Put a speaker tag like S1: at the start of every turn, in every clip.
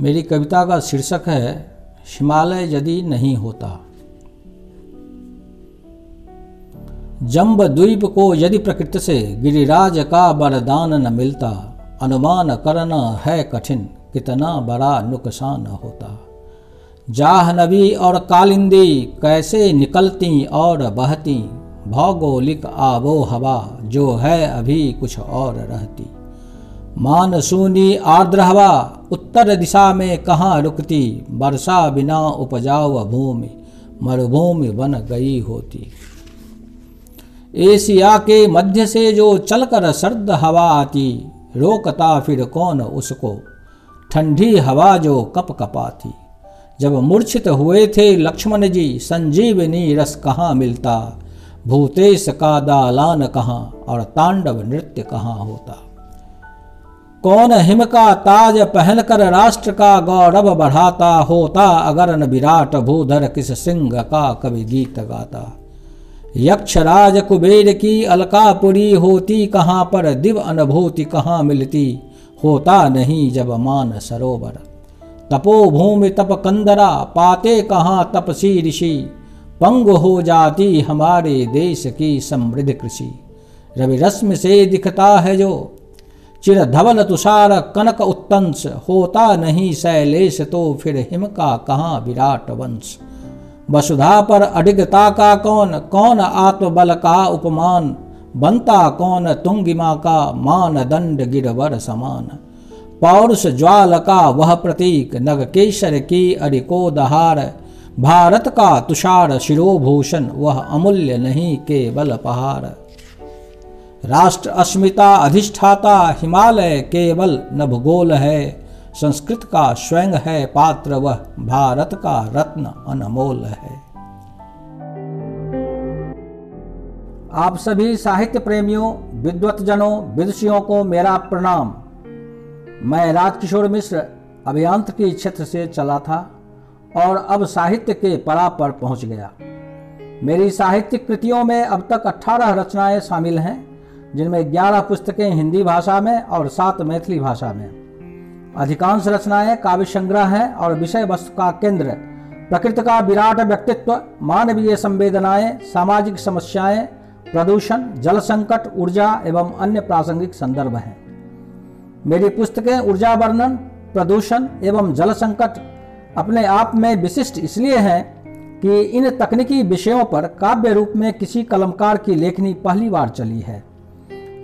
S1: मेरी कविता का शीर्षक है, हिमालय यदि नहीं होता। जम्ब द्वीप को यदि प्रकृति से गिरिराज का वरदान न मिलता, अनुमान करना है कठिन, कितना बड़ा नुकसान होता। जाहनवी और कालिंदी कैसे निकलती और बहती, भौगोलिक आबो हवा जो है अभी कुछ और रहती। मानसूनी आर्द्र हवा उत्तर दिशा में कहाँ रुकती? वर्षा बिना उपजाऊ भूमि, मरुभूमि बन गई होती। एशिया के मध्य से जो चलकर सर्द हवा आती, रोकता फिर कौन उसको? ठंडी हवा जो कप कपाती। जब मूर्छित हुए थे लक्ष्मण जी संजीवनी रस कहाँ मिलता? भूतेश का दालान कहाँ और तांडव नृत्य कहाँ होता? कौन हिम का ताज पहनकर राष्ट्र का गौरव बढ़ाता होता, अगर न विराट भूधर किस सिंह का कवि गीत गाता? यक्षराज कुबेर की अलकापुरी होती, कहाँ पर दिव अनुभूति कहाँ मिलती? होता नहीं जब मान सरोवर। तपोभूमि तप कंदरा, पाते कहाँ तपसी ऋषि? पंग हो जाती हमारे देश की समृद्ध कृषि। रवि रश्मि से दिखता है जो चिर धवल तुषार कनक उत्तंस, होता नहीं शैलेश तो फिर हिम का कहाँ विराट वंश? वसुधा पर अडिगता का कौन कौन आत्मबल का उपमान? बनता कौन तुंगिमा का मान दंड गिरवर समान? पौरुष ज्वाल का वह प्रतीक, नग केशर की अरिको दहार? भारत का तुषार शिरोभूषण, वह अमूल्य नहीं केवल पहाड़ राष्ट्र अस्मिता अधिष्ठाता हिमालय केवल नभगोल है, संस्कृत का स्वयं है पात्र वह, भारत का रत्न अनमोल है। आप सभी साहित्य प्रेमियों, विद्वत जनों, विदुषियों को मेरा प्रणाम। मैं राजकिशोर मिश्र अभियांत्रिकी क्षेत्र से चला था और अब साहित्य के पड़ा पर पहुँच गया। मेरी साहित्यिक कृतियों में अब तक 18 रचनाएँ शामिल हैं। जिनमें 11 पुस्तकें हिंदी भाषा में और सात मैथिली भाषा में। अधिकांश रचनाएँ काव्य संग्रह हैं और विषय वस्तु का केंद्र। प्रकृति का विराट व्यक्तित्व, मानवीय संवेदनाएँ, सामाजिक समस्याएँ, प्रदूषण, जल संकट, ऊर्जा एवं अन्य प्रासंगिक संदर्भ हैं। मेरी पुस्तकें ऊर्जा वर्णन, प्रदूषण एवं जल संकट अपने आप में विशिष्ट इसलिए हैं कि इन तकनीकी विषयों पर काव्य रूप में किसी कलमकार की लेखनी पहली बार चली है।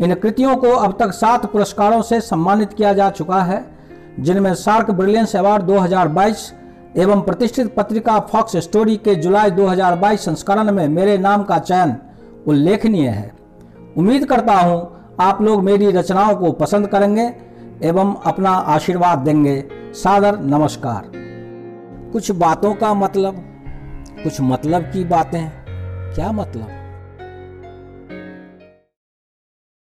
S1: इन कृतियों को अब तक सात पुरस्कारों से सम्मानित किया जा चुका है, जिनमें सार्क ब्रिलियंस अवार्ड 2022 एवं प्रतिष्ठित पत्रिका फॉक्स स्टोरी के जुलाई 2022 संस्करण में मेरे नाम का चयन उल्लेखनीय है। उम्मीद करता हूँ आप लोग मेरी रचनाओं को पसंद करेंगे एवं अपना आशीर्वाद देंगे। सादर नमस्कार। कुछ बातों का मतलब कुछ मतलब की बातें, क्या मतलब?